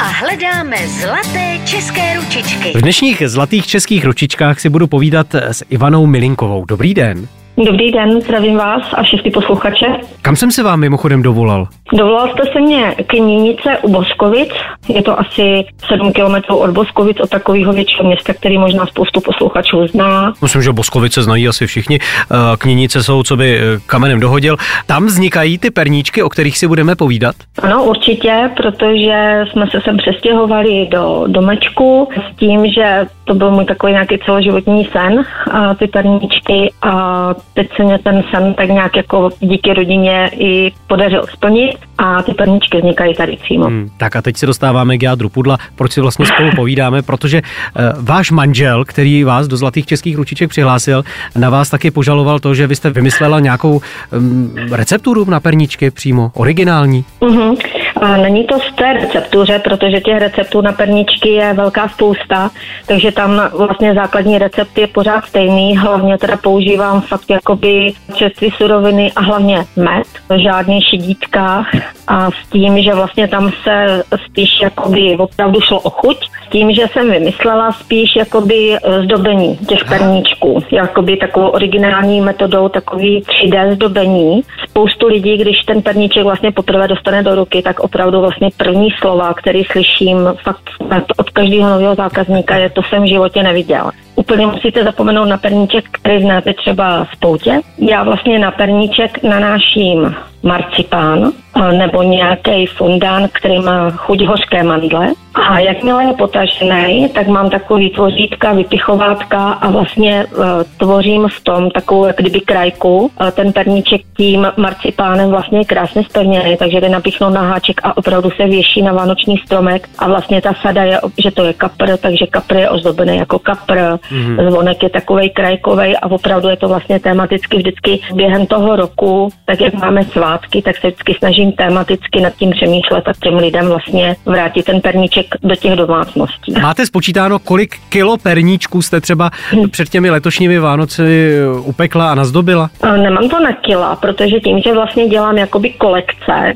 a hledáme zlaté české ručičky. V dnešních zlatých českých ručičkách si budu povídat s Ivanou Milinkovou. Dobrý den. Dobrý den, zdravím vás a všechny posluchače. Kam jsem se vám mimochodem dovolal? Dovolal jste se mě k Nínice u Boskovic. Je to asi 7 kilometrů od Boskovic, od takového většího města, který možná spoustu posluchačů zná. Myslím, že Boskovice znají asi všichni. Eh, Knínice jsou, co by eh, kamenem dohodil. Tam vznikají ty perníčky, o kterých si budeme povídat? Ano, určitě, protože jsme se sem přestěhovali do domečku s tím, že to byl můj takový nějaký celoživotní sen, a ty perníčky a teď se mě ten sen tak nějak jako díky rodině i podařil splnit a ty perníčky vznikají tady přímo. Hmm, tak a teď se dostáváme k jádru pudla, proč si vlastně spolu povídáme, protože uh, váš manžel, který vás do Zlatých českých ručiček přihlásil, na vás taky požaloval to, že vy jste vymyslela nějakou um, recepturu na perníčky přímo, originální. Uh-huh. Není to z té receptuře, protože těch receptů na perničky je velká spousta, takže tam vlastně základní recept je pořád stejný, hlavně teda používám fakt jakoby čerstvé suroviny a hlavně med, žádný šidítka a s tím, že vlastně tam se spíš jakoby opravdu šlo o chuť, tím, že jsem vymyslela spíš jakoby zdobení těch perníčků, jakoby takovou originální metodou takový 3D zdobení. Spoustu lidí, když ten perníček vlastně poprvé dostane do ruky, tak opravdu vlastně první slova, který slyším fakt od každého nového zákazníka, je to jsem v životě neviděl. Úplně musíte zapomenout na perníček, který znáte třeba v poutě. Já vlastně na perníček nanáším marcipán nebo nějaký fundán, který má chuť hořké mandle. A jakmile je potažený, tak mám takový tvořítka, vypichovátka a vlastně uh, tvořím v tom takovou jak kdyby krajku. Uh, ten perníček tím marcipánem vlastně je krásně spevněný, takže jde napichnout na háček a opravdu se věší na vánoční stromek. A vlastně ta sada je, že to je kapr, takže kapr je ozdobený jako kapr, mm-hmm. zvonek je takový krajkový a opravdu je to vlastně tematicky vždycky během toho roku, tak jak máme svátky, tak se vždycky snažím tematicky nad tím přemýšlet a těm lidem vlastně vrátit ten perníček do těch domácností. Máte spočítáno, kolik kilo perníčků jste třeba hmm. před těmi letošními Vánoci upekla a nazdobila? Nemám to na kila, protože tím, že vlastně dělám jakoby kolekce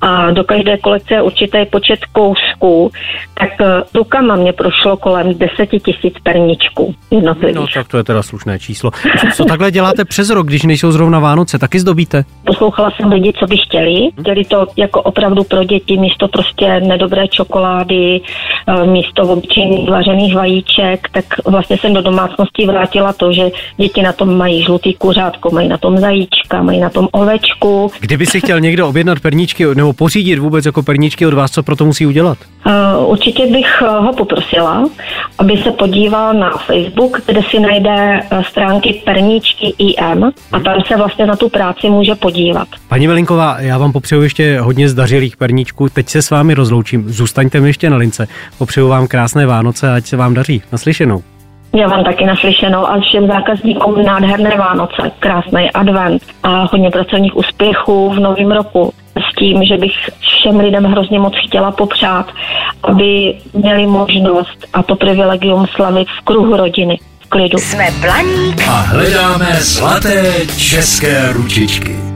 a do každé kolekce je určitý počet kousků, tak e, rukama mě prošlo kolem 10 tisíc perníčků jednotlivých. No tak to je teda slušné číslo. Co takhle děláte přes rok, když nejsou zrovna Vánoce, taky zdobíte? Poslouchala jsem lidi, co by chtěli. Chtěli to jako opravdu pro děti místo prostě nedobré čokolády, e, místo obyčejných vařených vajíček, tak vlastně jsem do domácnosti vrátila to, že děti na tom mají žlutý kuřátko, mají na tom zajíčka, mají na tom ovečku. Kdyby si chtěl někdo objednat perníčky nebo pořídit vůbec jako perníčky od vás, co pro to musí udělat? Uh, určitě bych ho poprosila, aby se podíval na Facebook, kde si najde stránky Perníčky IM a tam se vlastně na tu práci může podívat. Paní Velinková, já vám popřeju ještě hodně zdařilých perníčků. Teď se s vámi rozloučím. Zůstaňte mi ještě na lince. Popřeju vám krásné Vánoce, ať se vám daří. Naslyšenou. Já vám taky naslyšenou a všem zákazníkům nádherné Vánoce, krásný advent a hodně pracovních úspěchů v novém roku. S tím, že bych všem lidem hrozně moc chtěla popřát, aby měli možnost a to privilegium slavit v kruhu rodiny. V klidu. Jsme Blaník a hledáme zlaté české ručičky.